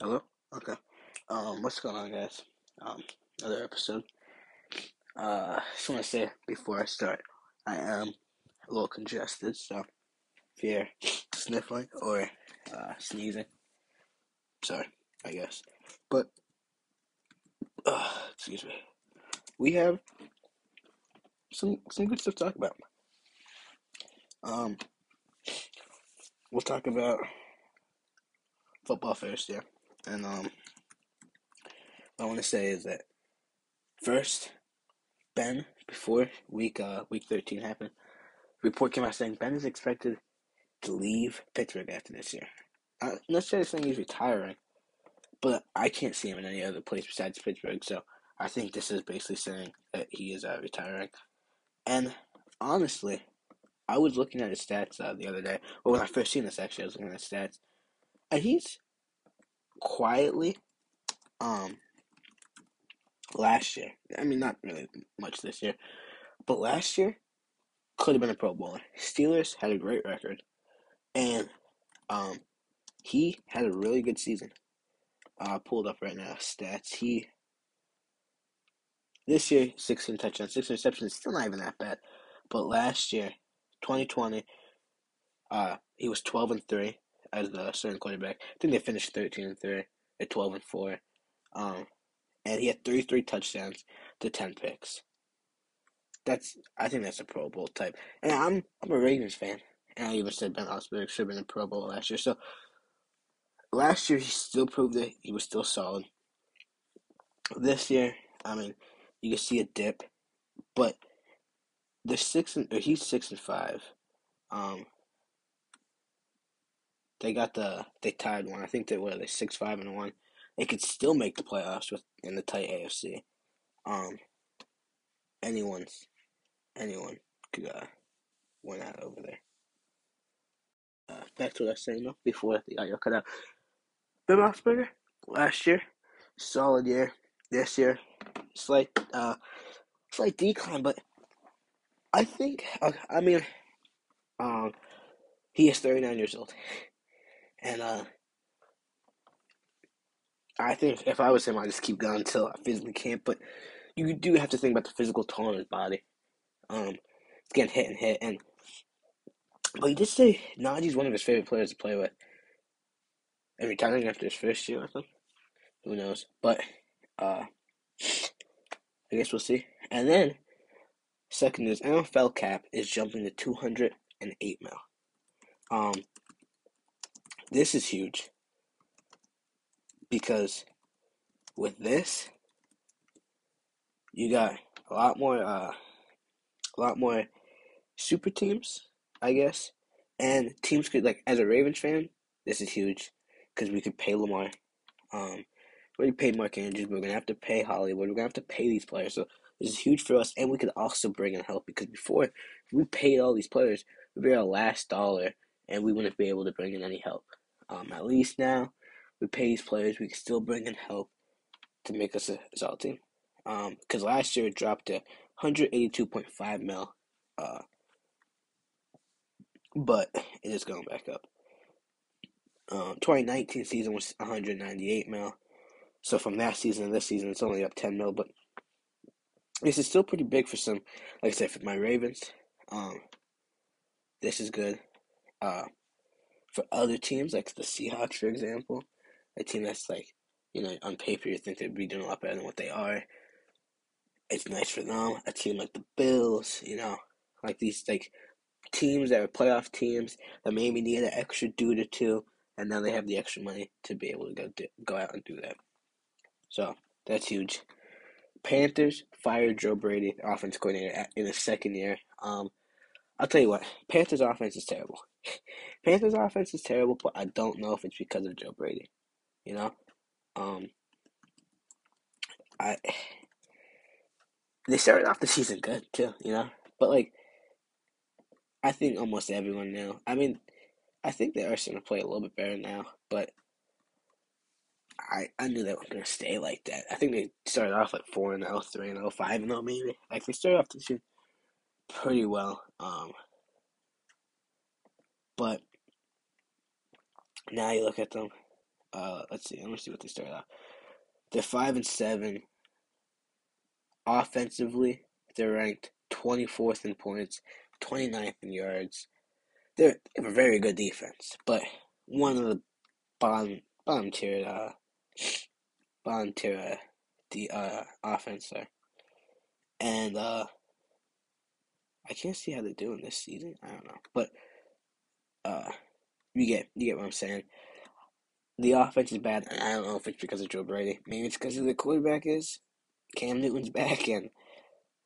Hello? Okay. Um, what's going on, guys? Um, another episode. Uh, just want to say before I start, I am a little congested, so if you're sniffling or uh, sneezing, sorry, I guess. But, uh, excuse me. We have some some good stuff to talk about. Um, we'll talk about football first, yeah. And um, what I want to say is that first, Ben, before week uh week thirteen happened, report came out saying Ben is expected to leave Pittsburgh after this year. I'm not necessarily saying he's retiring, but I can't see him in any other place besides Pittsburgh. So I think this is basically saying that he is uh, retiring. And honestly, I was looking at his stats uh, the other day. Well, when I first seen this, actually, I was looking at his stats, and he's quietly, um, last year. I mean, not really much this year, but last year could have been a Pro Bowler. Steelers had a great record, and um, he had a really good season. Uh, pulled up right now stats. He this year sixteen touchdowns, six interceptions. Still not even that bad, but last year, twenty twenty, uh, he was twelve and three as the starting quarterback. I think they finished thirteen and three at twelve and four. Um, and he had thirty three touchdowns to ten picks. That's I think that's a Pro Bowl type. And I'm I'm a Ravens fan. And I even said Ben Roethlisberger should have been a Pro Bowl last year. So last year he still proved that He was still solid. This year, I mean, you can see a dip, but the six and or he's six and five. Um, they got the they tied one. I think they were they six five and one. They could still make the playoffs with in the tight AFC. Um, anyone's anyone could uh, win out over there. Uh, back to what I was saying though before the audio cut out. Ben Roethlisberger last year, solid year. This year, slight uh, slight decline, but I think uh, I mean, um, he is thirty nine years old, and uh, I think if I was him, I'd just keep going until I physically can't. But you do have to think about the physical toll on his body. Um, it's getting hit and hit, and but he did say Najee's one of his favorite players to play with, and retiring after his first year, I think. Who knows? But uh, I guess we'll see. And then second is NFL cap is jumping to two hundred and eight mil. Um, this is huge because with this, you got a lot more, uh, a lot more super teams, I guess, and teams could like as a Ravens fan, this is huge because we could pay Lamar. Um, we already paid Mark Andrews, but we're gonna have to pay Hollywood. We're gonna have to pay these players, so this is huge for us, and we could also bring in help because before we paid all these players, we'd be our last dollar, and we wouldn't be able to bring in any help. Um, at least now we pay these players, we can still bring in help to make us a solid team. Um, because last year it dropped to 182.5 mil, uh, but it is going back up. Um, 2019 season was 198 mil, so from that season to this season, it's only up 10 mil, but this is still pretty big for some. Like I said, for my Ravens, um, this is good. Uh, for other teams, like the Seahawks, for example, a team that's like, you know, on paper you think they'd be doing a lot better than what they are. It's nice for them. A team like the Bills, you know, like these like teams that are playoff teams that maybe need an extra dude or two, and now they have the extra money to be able to go do, go out and do that. So that's huge. Panthers fired Joe Brady, offense coordinator, in his second year. Um, I'll tell you what, Panthers offense is terrible. Panthers offense is terrible, but I don't know if it's because of Joe Brady. You know, um, I they started off the season good too. You know, but like, I think almost everyone knew. I mean, I think they are to play a little bit better now, but I I knew they weren't gonna stay like that. I think they started off like four and 0, 3 and 0, 5 and 0 maybe. Like they started off the season pretty well. Um, but now you look at them, Uh, let's see. Let me see what they started out. They're five and seven. Offensively, they're ranked 24th in points, 29th in yards. They're, they have a very good defense, but one of the bottom bottom tier uh bottom tier uh, the uh offense there. And uh I can't see how they're doing this season. I don't know. But uh you get you get what I'm saying. The offense is bad, I don't know if it's because of Joe Brady. Maybe it's because of the quarterback is Cam Newton's back and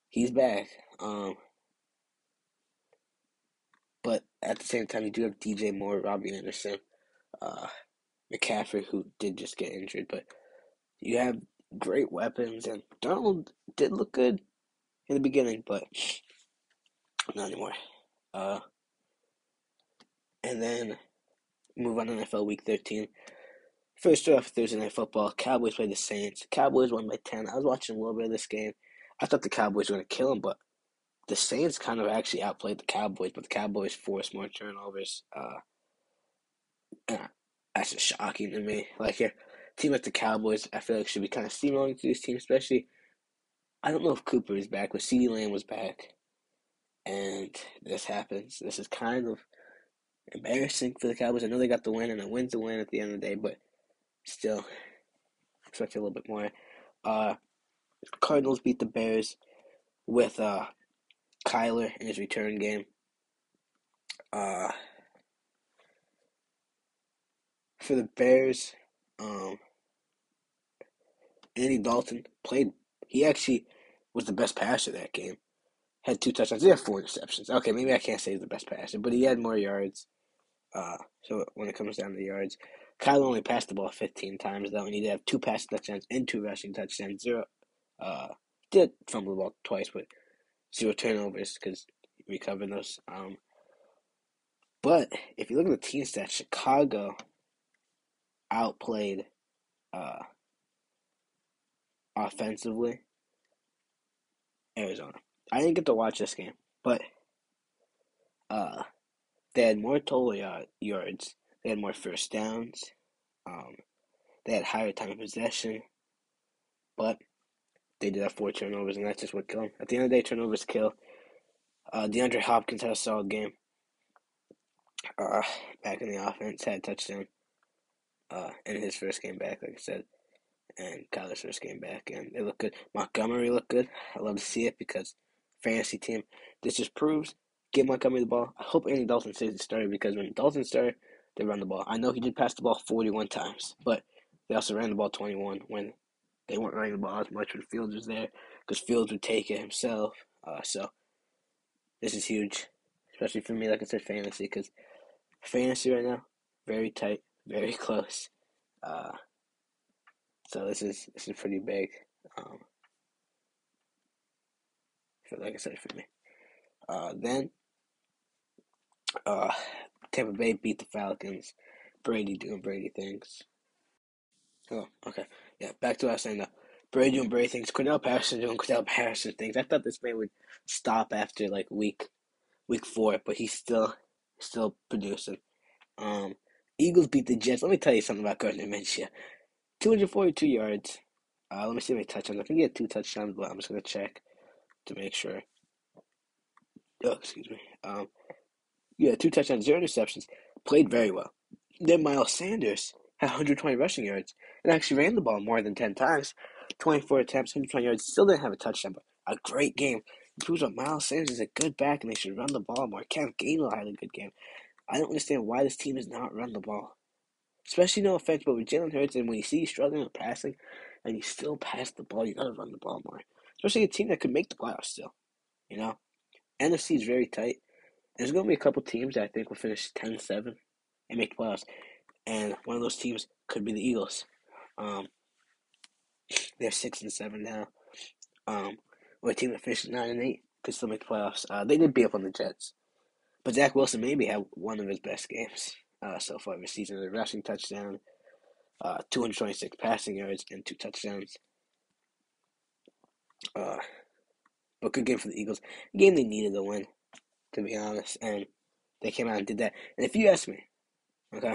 he's back. Um but at the same time you do have DJ Moore, Robbie Anderson, uh McCaffrey who did just get injured, but you have great weapons and Darnold did look good in the beginning, but not anymore. Uh and then move on to NFL Week 13. First off, Thursday Night Football. Cowboys play the Saints. Cowboys won by 10. I was watching a little bit of this game. I thought the Cowboys were going to kill them, but the Saints kind of actually outplayed the Cowboys, but the Cowboys forced more turnovers. Uh, that's just shocking to me. Like, a team like the Cowboys, I feel like should be kind of steamrolling to this team, especially. I don't know if Cooper is back, but CeeDee Lamb was back. And this happens. This is kind of embarrassing for the Cowboys. I know they got the win, and a win's the win at the end of the day, but still expect a little bit more. Uh, Cardinals beat the Bears with uh, Kyler in his return game. Uh, for the Bears, um, Andy Dalton played. He actually was the best passer that game. Had two touchdowns. He had four interceptions. Okay, maybe I can't say he's the best passer, but he had more yards. Uh, so when it comes down to yards, Kyle only passed the ball 15 times, though, and he did have two passing touchdowns and two rushing touchdowns. Zero, uh, did fumble the ball twice, but zero turnovers because he recovered those. Um, but if you look at the team stats, Chicago outplayed uh, offensively Arizona. I didn't get to watch this game, but uh, they had more total yard, yards they had more first downs. Um, they had higher time of possession, but they did have four turnovers, and that's just what killed them. At the end of the day, turnovers kill. Uh, DeAndre Hopkins had a solid game. Uh, back in the offense, had a touchdown. Uh, in his first game back, like I said, and Kyler's first game back, and they look good. Montgomery looked good. I love to see it because fantasy team. This just proves give Montgomery the ball. I hope Andy Dalton stays the starter because when Dalton started, they run the ball. I know he did pass the ball 41 times, but they also ran the ball 21 when they weren't running the ball as much when Fields was there because Fields would take it himself. Uh, so this is huge, especially for me, like I said, fantasy because fantasy right now very tight, very close. Uh, so this is this is pretty big. Um, for, like I said, for me. Uh, then uh, Tampa Bay beat the Falcons. Brady doing Brady things. Oh, okay. Yeah, back to what I was saying though. Brady doing Brady things. Cordarrelle Patterson doing Cordarrelle Patterson things. I thought this man would stop after like week week four, but he's still still producing. Um, Eagles beat the Jets. Let me tell you something about Gardner Minshew. 242 yards. Uh, let me see how many touchdowns. I think he had two touchdowns, but I'm just gonna check to make sure. Oh, excuse me. Um, yeah, two touchdowns, zero interceptions. Played very well. Then Miles Sanders had 120 rushing yards and actually ran the ball more than 10 times. 24 attempts, 120 yards. Still didn't have a touchdown, but a great game. It proves that Miles Sanders is a good back and they should run the ball more. Kevin Gainwell had a good game. I don't understand why this team does not run the ball. Especially no offense, but with Jalen Hurts and when you see you struggling with passing and you still pass the ball, you gotta run the ball more. Especially a team that could make the playoffs still. You know? NFC is very tight. There's going to be a couple teams that I think will finish 10 7 and make the playoffs. And one of those teams could be the Eagles. Um, they're 6 and 7 now. Um, or a team that finishes 9 and 8 could still make the playoffs. Uh, they did beat up on the Jets. But Zach Wilson maybe had one of his best games uh, so far this season. The rushing touchdown, uh, 226 passing yards, and two touchdowns. Uh, but good game for the Eagles. A game they needed to win to be honest. And they came out and did that. And if you ask me, okay,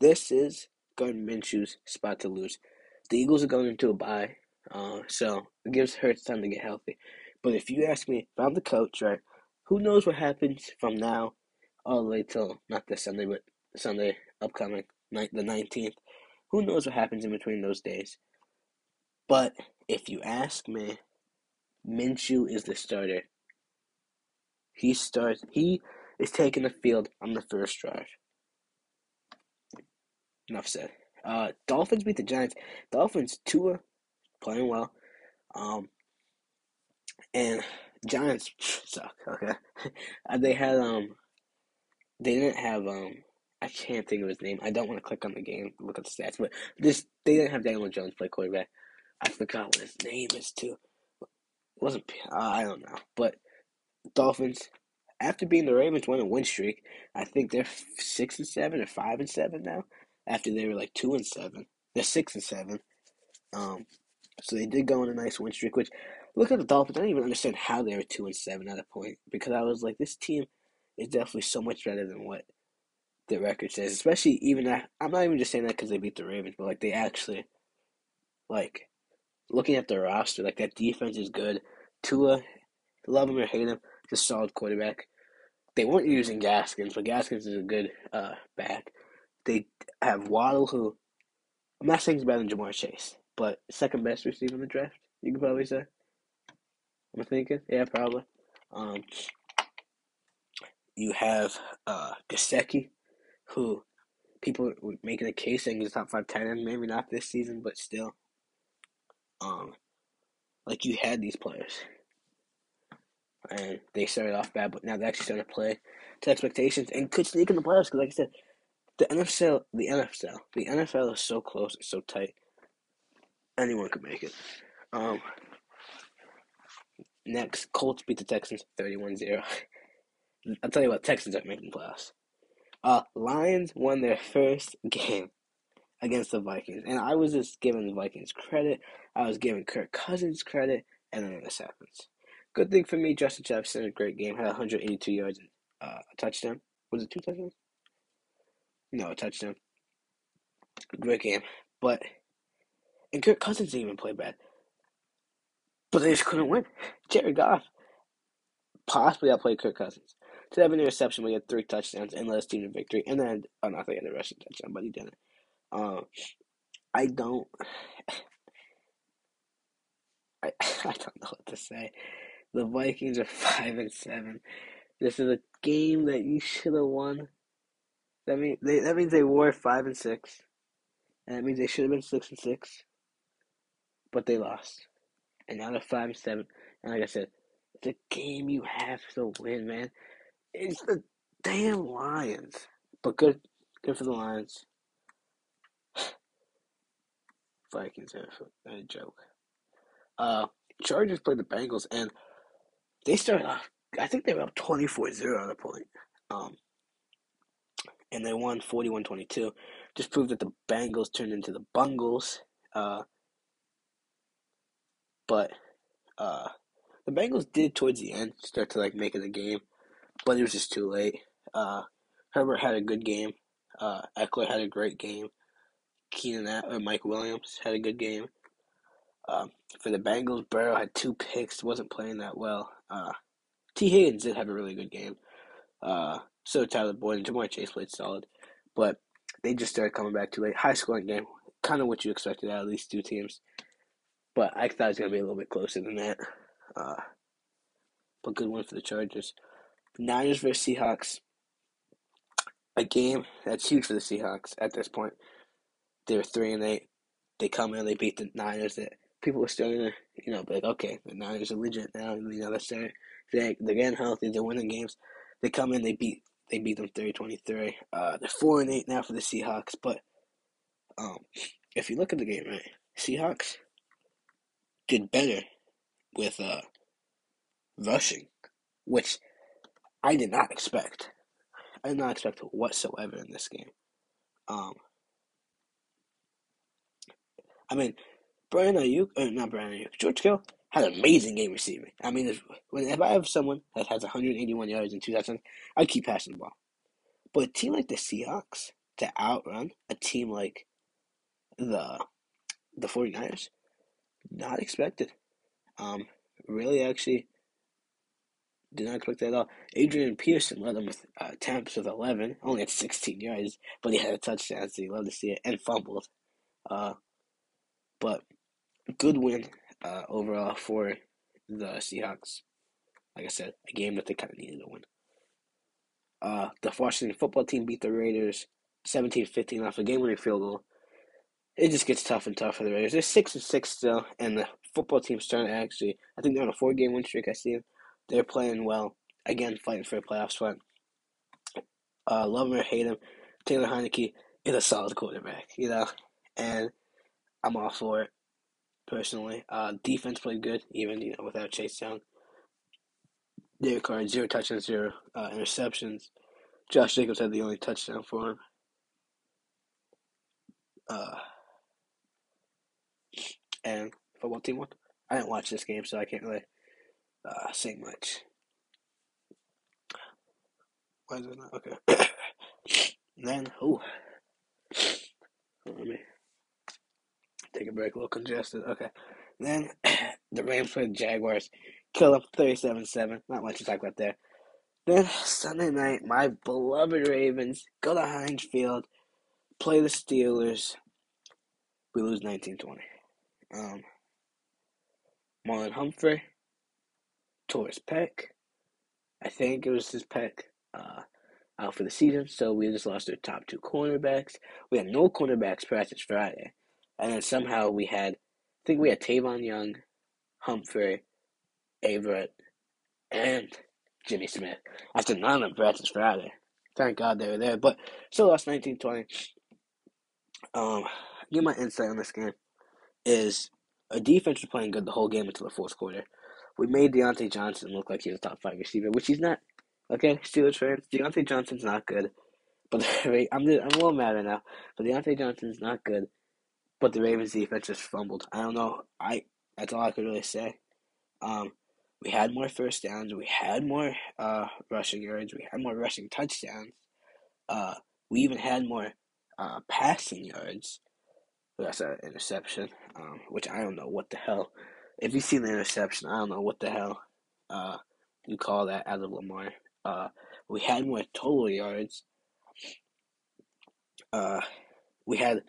this is Gardner Minshew's spot to lose. The Eagles are going into a bye, uh, so it gives Hurts time to get healthy. But if you ask me, if I'm the coach, right, who knows what happens from now all the way till not this Sunday, but Sunday upcoming, night the nineteenth. Who knows what happens in between those days? But if you ask me, Minshew is the starter. He starts. He is taking the field on the first drive. Enough said. Uh, Dolphins beat the Giants. Dolphins Tua playing well. Um, and Giants suck. Okay, they had um, they didn't have um, I can't think of his name. I don't want to click on the game, look at the stats, but this they didn't have Daniel Jones play quarterback. I forgot what his name is too. It wasn't uh, I don't know, but Dolphins after being the Ravens won a win streak. I think they're six and seven or five and seven now. After they were like two and seven, they're six and seven. Um, so they did go on a nice win streak. Which look at the Dolphins. I don't even understand how they were two and seven at a point because I was like, this team is definitely so much better than what the record says. Especially even that. I'm not even just saying that because they beat the Ravens, but like they actually, like, looking at the roster, like that defense is good. Tua, love him or hate him, a solid quarterback. They weren't using Gaskins, but Gaskins is a good uh, back. They have Waddle, who I'm not saying he's better than Ja'Marr Chase, but second best receiver in the draft. You could probably say. I'm thinking, yeah, probably. Um, you have uh, Gesicki, who people were making a case saying he's top five tight end. Maybe not this season, but still. Um, like you had these players, and they started off bad, but now they're actually starting to play to expectations and could sneak in the playoffs. Because, like I said, the NFL, the NFL, the NFL is so close, it's so tight. Anyone could make it. Um, next, Colts beat the Texans 31-0. I'll tell you what, Texans are making playoffs. Uh, Lions won their first game against the Vikings, and I was just giving the Vikings credit. I was giving Kirk Cousins credit, and then this happens. Good thing for me, Justin Jefferson had a great game. Had 182 yards and uh, a touchdown. Was it two touchdowns? No, a touchdown. Great game, but and Kirk Cousins didn't even play bad, but they just couldn't win. Jared Goff possibly outplayed Kirk Cousins. To have an interception, we had three touchdowns and led his team to victory, and then oh, not they had a rushing touchdown, but he didn't. Um, I don't. I, I don't know what to say. The Vikings are five and seven. This is a game that you should have won. That means they that means they were five and six, and that means they should have been six and six, but they lost, and now they're five and seven. And like I said, it's a game you have to win, man. It's the damn Lions, but good, good for the Lions. Vikings are a joke. Uh, Chargers played the Bengals, and they started off. I think they were up 24-0 at a point. Um, and they won 41-22. Just proved that the Bengals turned into the Bungles. Uh, but uh, the Bengals did towards the end start to like make it a game, but it was just too late. Uh, Herbert had a good game. Uh, Ekeler had a great game. Keenan or Mike Williams had a good game. Um, for the Bengals, Burrow had two picks, wasn't playing that well. Uh, Tee Higgins did have a really good game. Uh, so Tyler Boyd and Ja'Marr Chase played solid, but they just started coming back too late. High scoring game, kind of what you expected out of these two teams. But I thought it was gonna be a little bit closer than that. Uh, but good win for the Chargers. Niners versus Seahawks. A game that's huge for the Seahawks at this point. They're three and eight. They come in, they beat the Niners. That people are starting to, you know, be like, okay, now Niners a legit now. You know, they're starting, they they're getting healthy. They're winning games. They come in, they beat they beat them 30-23. Uh, they're four and eight now for the Seahawks. But um, if you look at the game, right, Seahawks did better with uh, rushing, which I did not expect. I did not expect whatsoever in this game. Um, I mean, Brian Aiyuk, uh, not Brian Aiyuk, George Kittle had an amazing game receiving. I mean, if, if I have someone that has 181 yards in two touchdowns, I'd keep passing the ball. But a team like the Seahawks to outrun a team like the the 49ers, not expected. Um, really, actually, did not expect that at all. Adrian Peterson led them with uh, attempts with 11, only at 16 yards, but he had a touchdown, so you love to see it, and fumbled. Uh, but good win uh, overall for the Seahawks. Like I said, a game that they kind of needed to win. Uh, the Washington football team beat the Raiders 17-15 off a game-winning field goal. It just gets tough and tough for the Raiders. They're six and six still, and the football team's trying to actually. I think they're on a four-game win streak. I see them. They're playing well again, fighting for a playoff spot. Uh, love him or hate him, Taylor Heinicke is a solid quarterback, you know, and I'm all for it personally. Uh, defense played good, even you know without Chase Young. Derek Carr zero touchdowns, zero uh, interceptions. Josh Jacobs had the only touchdown for him. Uh, and football team won. I didn't watch this game, so I can't really uh, say much. Why is it not? Okay. then, oh, let me take a break. A little congested. Okay. Then the Rams played the Jaguars. Kill them 37-7. Not much to talk about there. Then Sunday night, my beloved Ravens go to Heinz Field, play the Steelers. We lose 19-20. Um, Marlon Humphrey tore his pec. I think it was his pec uh, out for the season. So we just lost our top two cornerbacks. We had no cornerbacks practice Friday, and then somehow we had, I think we had Tavon Young, Humphrey, Averett, and Jimmy Smith after none of practice Friday. Thank God they were there, but still lost 19-20. Um, give my insight on this game is a defense was playing good the whole game until the fourth quarter. We made Diontae Johnson look like he was a top five receiver, which he's not. Okay, Steelers fans, Diontae Johnson's not good. But I'm I'm a little mad right now. But Diontae Johnson's not good. But the Ravens defense just fumbled. I don't know. I that's all I could really say. Um, we had more first downs. We had more uh, rushing yards. We had more rushing touchdowns. Uh, we even had more uh, passing yards. That's an interception, um, which I don't know what the hell. If you see the interception, I don't know what the hell uh, you call that out of Lamar. Uh, we had more total yards. Uh, we had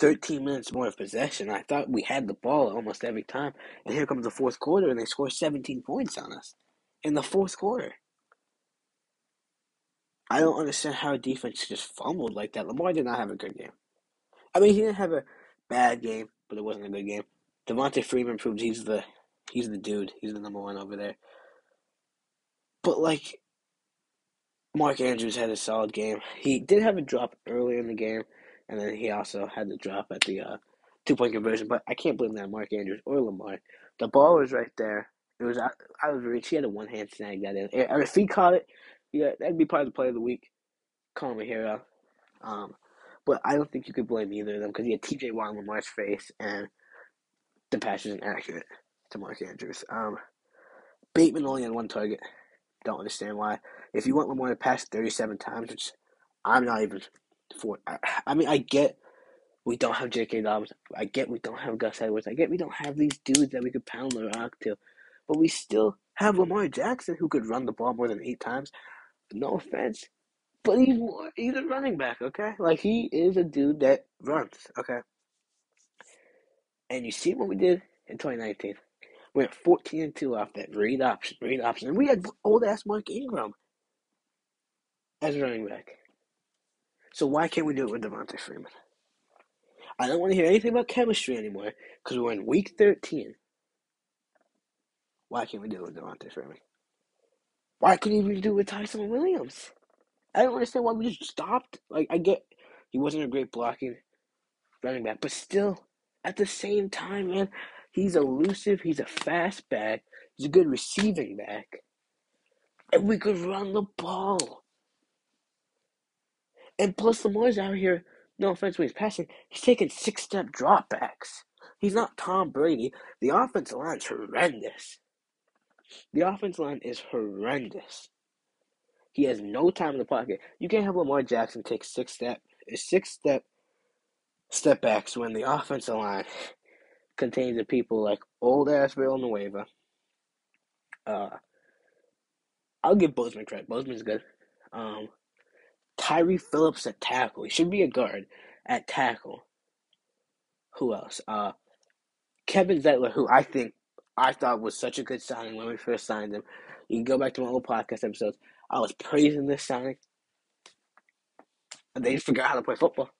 13 minutes more of possession. I thought we had the ball almost every time. And here comes the fourth quarter, and they score 17 points on us in the fourth quarter. I don't understand how defense just fumbled like that. Lamar did not have a good game. I mean, he didn't have a bad game, but it wasn't a good game. Devonta Freeman proves he's the he's the dude. He's the number one over there. But like, Mark Andrews had a solid game. He did have a drop earlier in the game, and then he also had the drop at the uh, two point conversion. But I can't blame that Mark Andrews or Lamar. The ball was right there. It was out, out of reach. He had a one hand snag that in. If he caught it, yeah, that'd be probably the play of the week. Call him a hero. Um, but I don't think you could blame either of them because he had TJ Watt on Lamar's face, and the pass isn't accurate to Mark Andrews. Um, Bateman only had one target. Don't understand why. If you want Lamar to pass 37 times, which I'm not even for. I, I mean, I get we don't have J.K. Dobbins. I get we don't have Gus Edwards. I get we don't have these dudes that we could pound the rock to. But we still have Lamar Jackson who could run the ball more than eight times. No offense. But he's more, he's a running back, okay? Like he is a dude that runs, okay? And you see what we did in 2019. We went 14 and 2 off that read option, read option. And we had old ass Mark Ingram as running back. So why can't we do it with Devonta Freeman? I don't want to hear anything about chemistry anymore because we're in week 13. Why can't we do it with Devonta Freeman? Why couldn't we do it with Ty'Son Williams? I don't understand why we just stopped. Like, I get he wasn't a great blocking running back, but still, at the same time, man, he's elusive. He's a fast back. He's a good receiving back. And we could run the ball. And plus, Lamar's out here, no offense when he's passing, he's taking six step dropbacks. He's not Tom Brady. The offensive line is horrendous. The offensive line is horrendous. He has no time in the pocket. You can't have Lamar Jackson take six step six step step backs when the offensive line contains the people like old ass Villanueva. Uh, I'll give Bozeman credit. Bozeman's good. Um, Tyre Phillips at tackle. He should be a guard at tackle. Who else? Uh, Kevin Zeitler, who I think I thought was such a good signing when we first signed him. You can go back to my old podcast episodes. I was praising this signing. And they just forgot how to play football.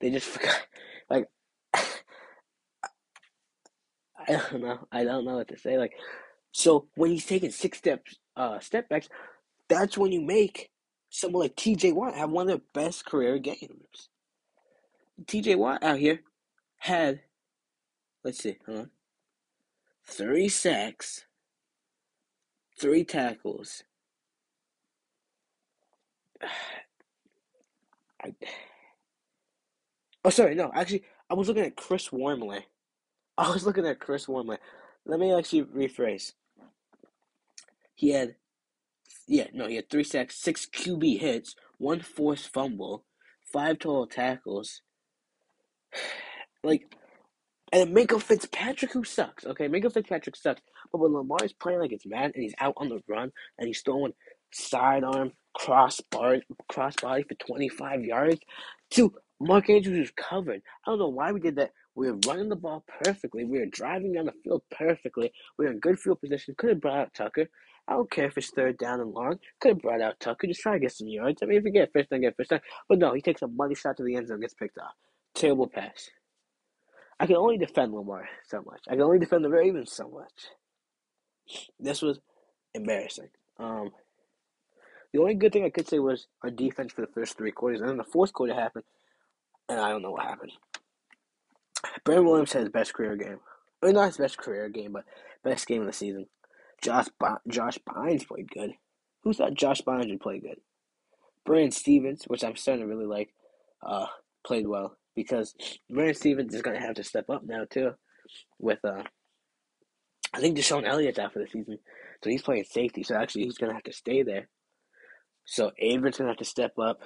They just forgot. Like, I don't know. I don't know what to say. Like, so when he's taking six steps, uh, step backs, that's when you make someone like T.J. Watt have one of their best career games. T.J. Watt out here had, let's see, huh? Three sacks, three tackles. I, oh, sorry, no, actually, I was looking at Chris Wormley. I was looking at Chris Wormley. Let me actually rephrase. He had, yeah, no, he had three sacks, six QB hits, one forced fumble, five total tackles. Like, and Minkah Fitzpatrick, who sucks, okay? Minkah Fitzpatrick sucks. But when Lamar is playing like it's mad and he's out on the run and he's throwing sidearm, cross bar, cross body for 25 yards to Mark Andrews who's covered. I don't know why we did that. We were running the ball perfectly. We were driving down the field perfectly. We were in good field position. Could have brought out Tucker. I don't care if it's third down and long. Could have brought out Tucker. Just try to get some yards. I mean, if you get first down, get first down. But no, he takes a money shot to the end zone, gets picked off. Terrible pass. I can only defend Lamar so much. I can only defend the Ravens so much. This was embarrassing. Um, the only good thing I could say was our defense for the first three quarters, and then the fourth quarter happened, and I don't know what happened. Brandon Williams had his best career game. Mean, not his best career game, but best game of the season. Josh Josh Bynes played good. Who thought Josh Bynes would play good? Brandon Stephens, which I'm starting to really like, uh, played well because Brandon Stephens is going to have to step up now too. With uh, I think DeShon Elliott's out for the season, so he's playing safety. So actually, he's going to have to stay there. So Avery's going to have to step up.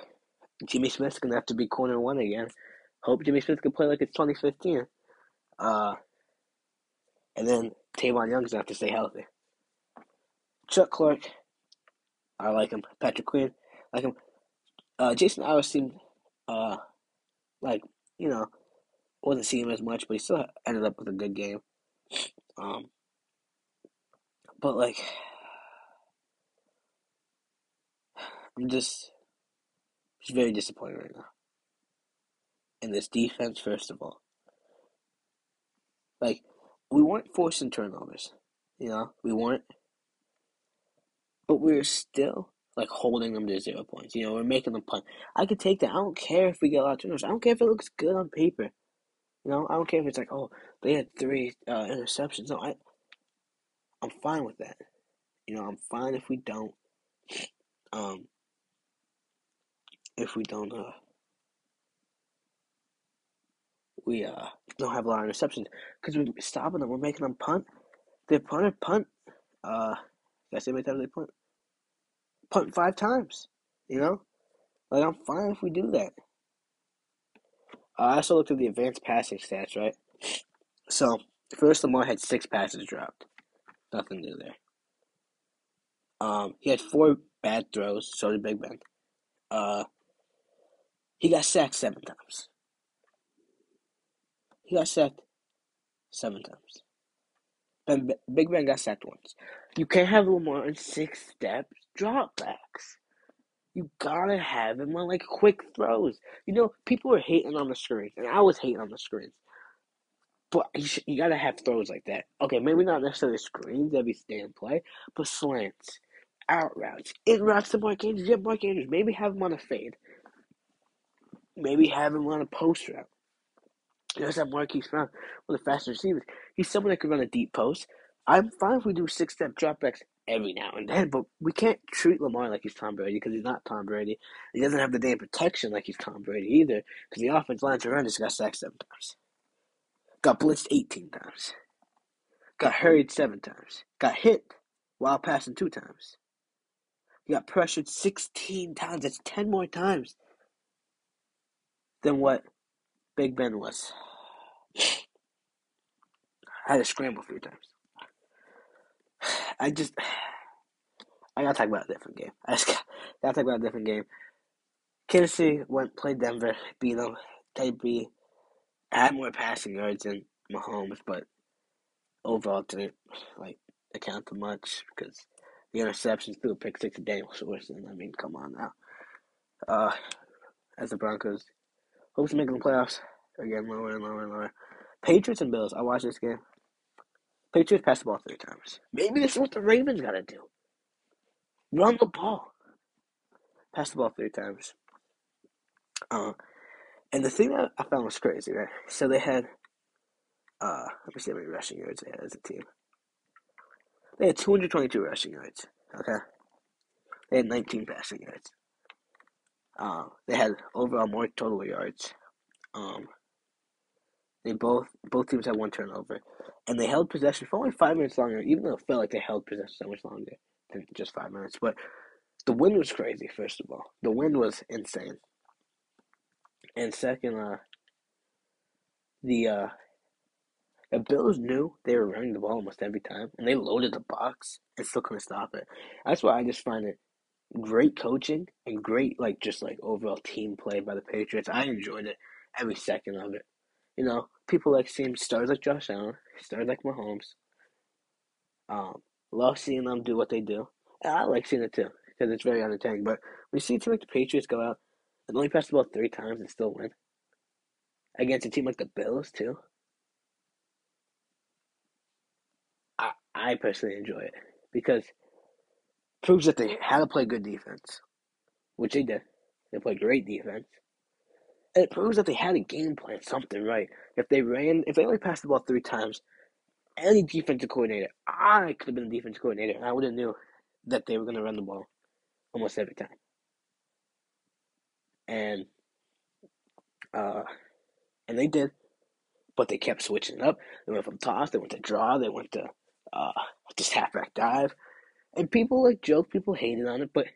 Jimmy Smith's going to have to be corner one again. Hope Jimmy Smith can play like it's 2015. Uh, and then Tavon Young's going to have to stay healthy. Chuck Clark, I like him. Patrick Queen, I like him. Uh, Jason Owers seemed uh, like you know, wasn't seeing him as much, but he still ended up with a good game. Um, but like, I'm just, just very disappointed right now. In this defense, first of all, like we weren't forcing turnovers, you know, we weren't, but we're still like holding them to zero points. You know, we're making them punt. I could take that. I don't care if we get a lot of turnovers. I don't care if it looks good on paper. You know, I don't care if it's like, oh, they had three uh, interceptions. No, I, I'm fine with that. You know, I'm fine if we don't, um, if we don't, uh, we uh don't have a lot of interceptions because we're stopping them. We're making them punt. They punt punt. Uh, did say my time they punt? Punt five times. You know, like I'm fine if we do that. Uh, I also looked at the advanced passing stats, right? So first, Lamar had six passes dropped. Nothing new there. Um, he had four bad throws. So did Big Ben. Uh, he got sacked seven times. He got sacked seven times. Ben, Big Ben got sacked once. You can't have Lamar in six steps dropbacks. You gotta have him on like quick throws. You know, people are hating on the screens, and I was hating on the screens. But you, sh- you gotta have throws like that. Okay, maybe not necessarily screens every stand play, but slants, out routes, in routes to Mark Andrews. Yeah, Mark Andrews. Maybe have him on a fade. Maybe have him on a post route. You know, that Marquise Brown, one of the fastest receivers. He's someone that could run a deep post. I'm fine if we do six step dropbacks every now and then, but we can't treat Lamar like he's Tom Brady because he's not Tom Brady. He doesn't have the damn protection like he's Tom Brady either because the offense lines around just got sacked seven times. Got blitzed 18 times. Got hurried seven times. Got hit while passing two times. He got pressured 16 times. That's 10 more times than what Big Ben was. I had to scramble three times. I just. I gotta talk about a different game. I just gotta, gotta talk about a different game. Kansas City went played Denver, beat them. They beat had more passing yards than Mahomes, but overall didn't like account for much because the interceptions threw a pick six to Daniel Sorensen. I mean, come on now. Uh, as the Broncos hopes to make the playoffs again, lower and lower and lower. Patriots and Bills. I watched this game. Patriots passed the ball three times. Maybe this is what the Ravens got to do. Run the ball. Pass the ball three times. Uh, and the thing that I found was crazy, right? So they had, uh, let me see how many rushing yards they had as a team. They had 222 rushing yards. Okay. They had 19 passing yards. Um, they had overall more total yards. Um, they both both teams had one turnover, and they held possession for only five minutes longer. Even though it felt like they held possession so much longer than just five minutes, but the wind was crazy. First of all, the wind was insane. And second, uh, the uh, the Bills knew they were running the ball almost every time, and they loaded the box and still couldn't stop it. That's why I just find it great coaching and great like just like overall team play by the Patriots. I enjoyed it every second of it. You know, people like seeing stars like Josh Allen, stars like Mahomes. Um, love seeing them do what they do, and I like seeing it too because it's very entertaining. But we see a team like the Patriots go out and only pass the ball three times and still win against a team like the Bills too. I I personally enjoy it because proves that they had to play good defense, which they did. They played great defense. It proves that they had a game plan, something right. If they ran, if they only passed the ball three times, any defensive coordinator, I could have been a defensive coordinator, and I would have knew that they were going to run the ball almost every time. And uh, and they did, but they kept switching up. They went from toss, they went to draw, they went to uh, just halfback dive, and people like joke, people hated on it, but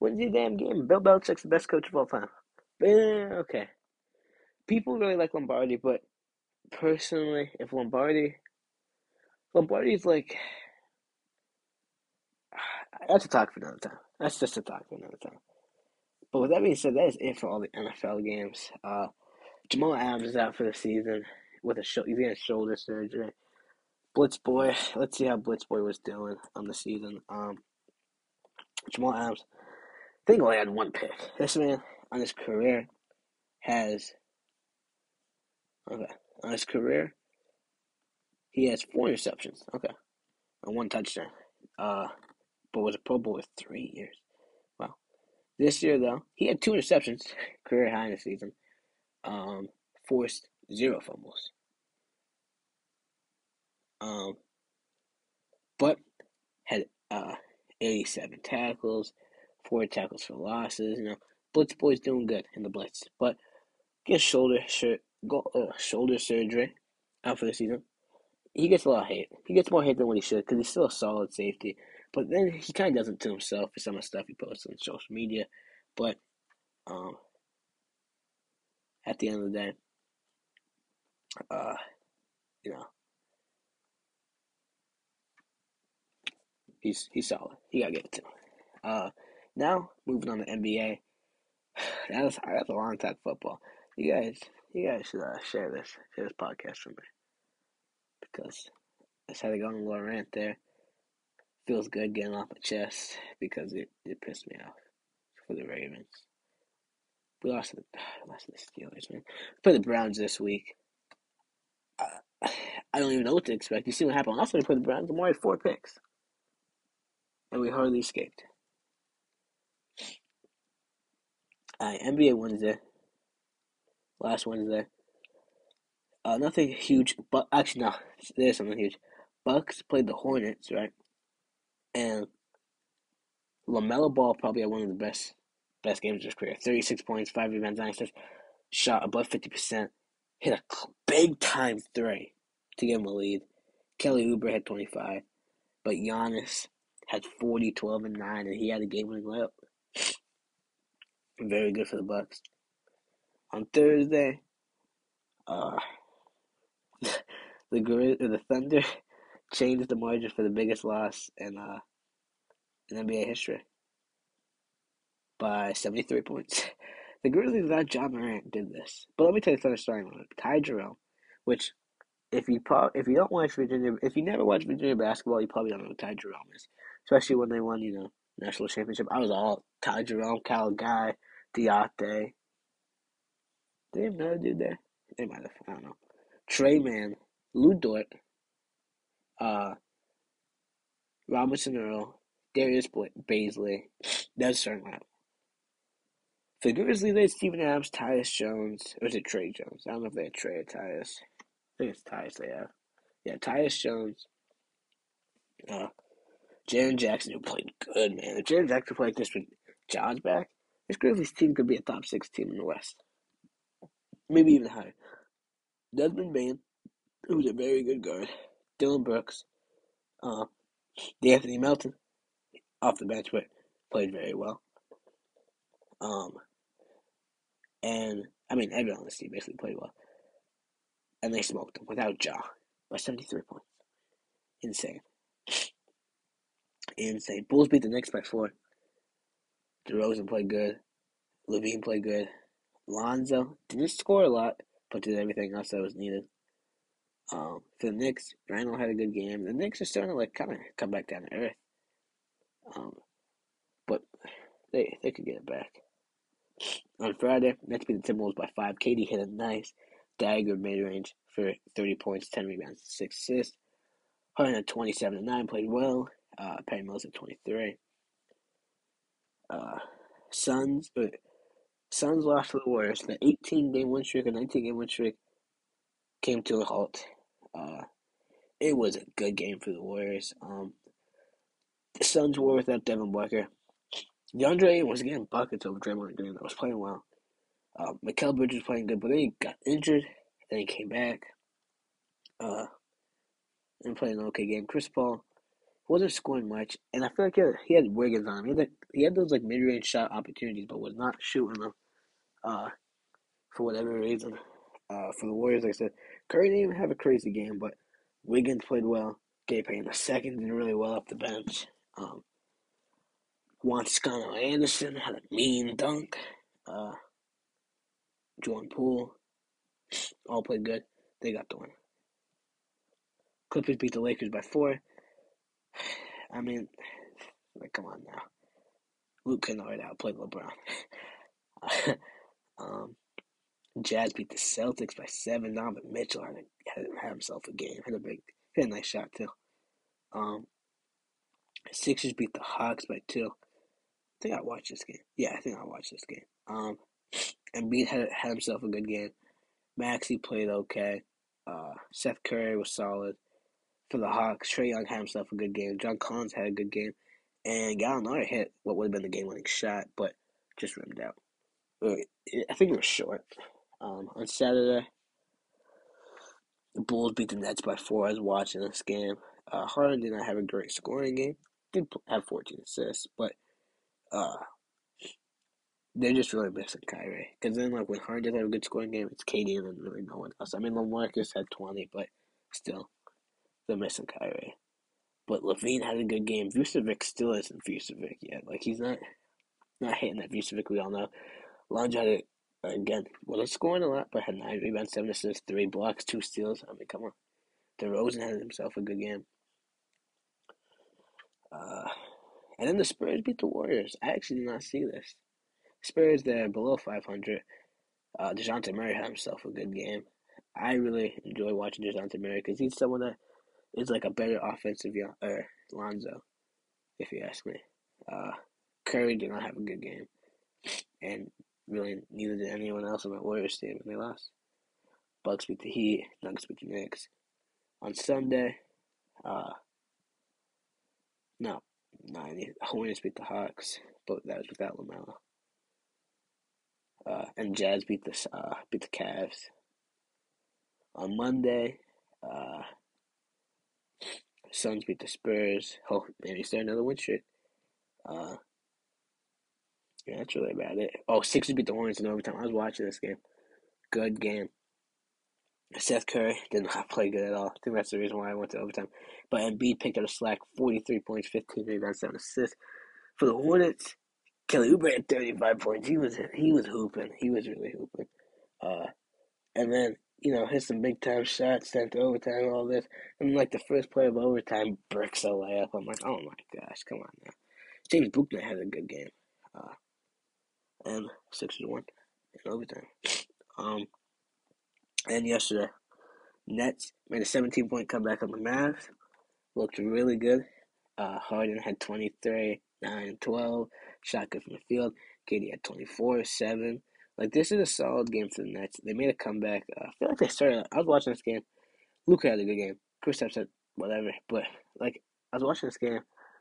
wins the damn game. Bill Belichick's the best coach of all time. Eh, okay, people really like Lombardi, but personally, if Lombardi, Lombardi's like. That's a talk for another time. That's just a talk for another time. But with that being said, that is it for all the NFL games. Uh, Jamal Adams is out for the season with a sh- he's getting shoulder surgery. Blitz Boy, let's see how Blitz Boy was doing on the season. Um, Jamal Adams, I think only had one pick. This man on his career has okay on his career he has four interceptions. Okay, and one touchdown. Uh, but was a Pro Bowl with three years. Wow. This year though, he had two interceptions, career high in the season. Um, forced zero fumbles. Um, but had uh 87 tackles, four tackles for losses. You know, Blitz boy's doing good in the blitz, but gets shoulder sur- go, uh, shoulder surgery out for the season. He gets a lot of hate. He gets more hate than what he should because he's still a solid safety. But then he kind of does it to himself for some of the stuff he posts on social media. But um, at the end of the day, uh, you know, he's he's solid. He gotta give it to him. Uh, now moving on to NBA. That was that's a long time football. You guys, you guys should uh, share this share this podcast with me because I just had to go on a little rant there. Feels good getting off my chest because it, it pissed me off for the Ravens. We lost to the, lost to the Steelers, man. Play the Browns this week. Uh, I don't even know what to expect. You see what happened last time we played the Browns? We had four picks. And we hardly escaped. Alright, NBA Wednesday. Last Wednesday. Uh, nothing huge, but actually, no, there's something huge. Bucks played the Hornets, right? And LaMelo Ball probably had one of the best best games of his career. 36 points, 5 rebounds, 9 assists, shot above 50%, hit a big time three to give him a lead. Kelly Oubre had 25, but Giannis had 40, 12, and 9, and he had a game winning layup. Very good for the Bucks. On Thursday, Uh, the Grizz the Thunder changed the margin for the biggest loss in uh, in NBA history by 73 points. The Grizzlies without Ja Morant did this. But let me tell you the starting lineup. Ty Jerome, which if you pro- if you don't watch Virginia, if you never watch Virginia basketball, you probably don't know who Ty Jerome is. Especially when they won, you know, national championship. I was all Ty Jerome, Kyle Guy, Diate. They have another dude there? They might have. I don't know. Tre Mann, Lu Dort, uh, Robinson Earl, Darius Bazley. That's starting lineup. For the Grizzlies, they had Adams, Tyus Jones, or was it Tre Jones? I don't know if they had Trey or Tyus. I think it's Tyus they have. Yeah, Tyus Jones. Uh, Jaren Jackson, who played good, man. If Jaren Jackson played this with John's back, this Grizzlies team could be a top six team in the West. Maybe even higher. Desmond Bane, who's a very good guard. Dillon Brooks. Uh, Anthony Melton, off the bench, but played very well. Um, and I mean, everyone on this team basically played well. And they smoked them without Ja by 73 points. Insane. Insane. Bulls beat the Knicks by four. DeRozan played good. LaVine played good. Lonzo didn't score a lot, but did everything else that was needed. Um, for the Knicks, Randle had a good game. The Knicks are starting to like kind of come back down to earth. Um, but they they could get it back. On Friday, Nets beat the Timberwolves by five. KD hit a nice dagger mid range for 30 points, 10 rebounds, 6 assists. Harden at 27 and 9 played well. Uh, Patty Mills at 23. Uh, Suns, uh, Suns lost to the Warriors. The 18 game win streak, a 19 game win streak, came to a halt. Uh, it was a good game for the Warriors. Um, the Suns were without Devin Booker. DeAndre was getting buckets over Draymond Green. That was playing well. Uh, Mikal Bridges playing good, but then he got injured. Then he came back. Uh, and played an okay game. Chris Paul wasn't scoring much, and I feel like he had, he had Wiggins on him. He had, he had those like mid range shot opportunities, but was not shooting them. Uh, for whatever reason. Uh, for the Warriors, like I said, Curry didn't even have a crazy game, but Wiggins played well. Gary Payton the second did really well off the bench. Um, Juan Toscano Anderson had a mean dunk. Uh, Jordan Poole all played good. They got the win. Clippers beat the Lakers by four. I mean, like, come on now. Luke Kennard outplayed LeBron. um, Jazz beat the Celtics by seven. Donovan Mitchell had, a, had, had himself a game. Had a big, had a nice shot too. Um, Sixers beat the Hawks by two. I think I watched this game. Yeah, I think I watched this game. Um, Embiid had had himself a good game. Maxey played okay. Uh, Seth Curry was solid for the Hawks. Trae Young had himself a good game. John Collins had a good game, and Gallinari hit what would have been the game-winning shot, but just rimmed out. I think it was short. Um, on Saturday, the Bulls beat the Nets by four. I was watching this game. Uh, Harden did not have a great scoring game. Did have 14 assists, but uh, they're just really missing Kyrie. Because then, like, when Harden does have a good scoring game, it's KD and then really no one else. I mean, LaMarcus had 20, but still, they're missing Kyrie. But LaVine had a good game. Vucevic still isn't Vucevic yet. Like, he's not not hitting that Vucevic we all know. Lonzo had, it again, wasn't scoring a lot, but had 9 rebounds, 7 assists, 3 blocks, 2 steals. I mean, come on. DeRozan had himself a good game. Uh, and then the Spurs beat the Warriors. I actually did not see this. Spurs, they're below 500. Uh, DeJounte Murray had himself a good game. I really enjoy watching DeJounte Murray because he's someone that is like a better offensive young or Lonzo, if you ask me. Uh, Curry did not have a good game. And really, neither did anyone else on the Warriors team, and they lost. Bucks beat the Heat, Nuggets beat the Knicks. On Sunday, uh, no, no, Hornets beat the Hawks, but that was without LaMelo. Uh, and Jazz beat the uh, beat the Cavs. On Monday, uh, Suns beat the Spurs. Oh, maybe start another win streak. Uh, yeah, that's really about it. Oh, Sixers beat the Hornets in overtime. I was watching this game. Good game. Seth Curry did not play good at all. I think that's the reason why I went to overtime. But Embiid picked up the slack, 43 points, 15 rebounds, 7 assists. For the Hornets, Kelly Oubre had 35 points. He was he was hooping. He was really hooping. Uh, and then, you know, hit some big time shots, sent to overtime, all this. And like the first play of overtime, bricks a layup. I'm like, oh my gosh, come on now. James Bouknight had a good game. Uh, and 6 1 in overtime. Um, and yesterday, Nets made a 17 point comeback on the Mavs. Looked really good. Uh, Harden had 23, 9, 12. Shot good from the field. KD had 24, 7. Like, this is a solid game for the Nets. They made a comeback. Uh, I feel like they started. I was watching this game. Luka had a good game. Kristaps said whatever. But, like, I was watching this game,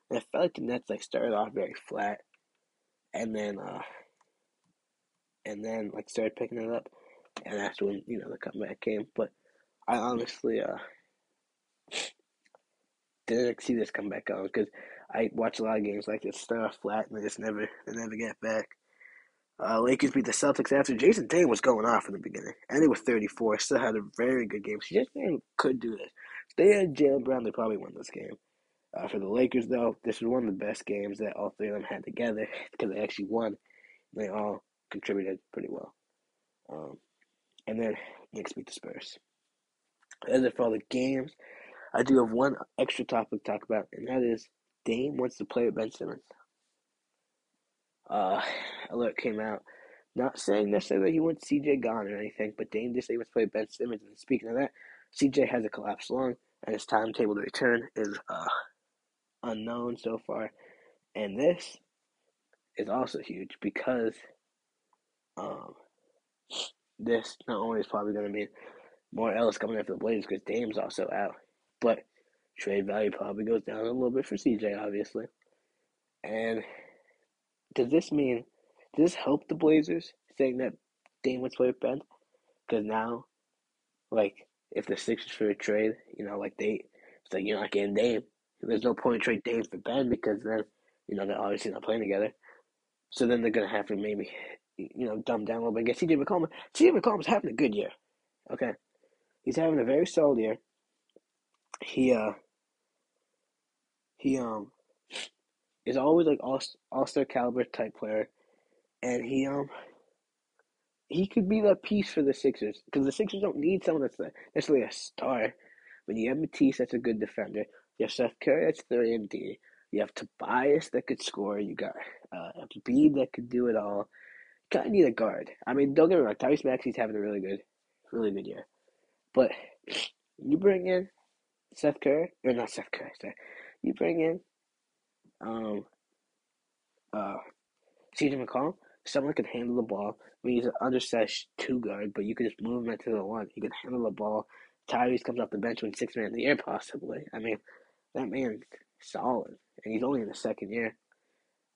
and I felt like the Nets, like, started off very flat. And then, uh, and then, like, started picking it up. And that's when, you know, the comeback came. But I honestly, uh, didn't see this comeback on because I watch a lot of games like this. Start off flat and they just never, they never get back. Uh, Lakers beat the Celtics after Jayson Tatum was going off in the beginning, and he was 34. Still had a very good game. CJ McCollum could do this. If they had Jaylen Brown, they probably won this game. Uh, for the Lakers, though, this was one of the best games that all three of them had together because they actually won. They all contributed pretty well. Um, and then Knicks beat the Spurs. As for all the games, I do have one extra topic to talk about, and that is Dame wants to play with Ben Simmons uh, alert came out. Not saying necessarily that he wants CJ gone or anything, but Dame did say to play Ben Simmons. And speaking of that, CJ has a collapsed lung, and his timetable to return is uh, unknown so far. And this is also huge because um, this not only is probably going to mean more Ellis coming after the Blazers because Dame's also out, but trade value probably goes down a little bit for CJ, obviously. And does this mean does this help the Blazers saying that Dame would play with Ben? Because now, like, if the Sixers for a trade, you know, like they, it's like you're not getting Dame. There's no point in trade Dame for Ben because then, you know, they're obviously not playing together. So then they're gonna have to maybe, you know, dumb down a little bit. Get CJ McCollum. CJ McCollum's having a good year. Okay, he's having a very solid year. He uh, he um, is always like all all star caliber type player, and he um he could be that piece for the Sixers because the Sixers don't need someone that's necessarily a star. When you have Matisse, that's a good defender. You have Seth Curry, that's three and D. You have Tobias that could score. You got uh, Embiid that could do it all. You kind of need a guard. I mean, don't get me wrong. Tyrese Maxey's having a really good, really good year, but you bring in Seth Curry or not Seth Curry. Sorry. You bring in um, uh, CJ McCollum, someone can handle the ball. I mean, he's an undersized two guard, but you could just move him into the one. He can handle the ball. Tyrese comes off the bench when six man in the air, possibly. I mean, that man's solid, and he's only in the second year.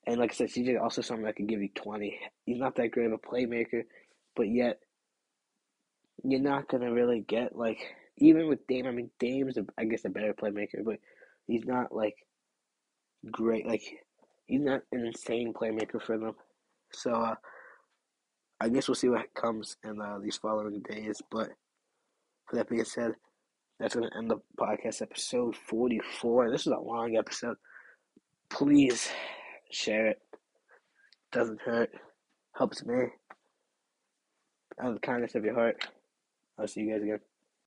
And like I said, CJ also someone that can give you twenty. He's not that great of a playmaker, but yet you're not gonna really get like even with Dame. I mean, Dame's a, I guess a better playmaker, but he's not like great. Like he's not an insane playmaker for them. So uh, I guess we'll see what comes in uh, these following days. But for that being said, that's going to end the podcast episode 44. This is a long episode. Please share it. Doesn't hurt. Helps me. Out of the kindness of your heart. I'll see you guys again.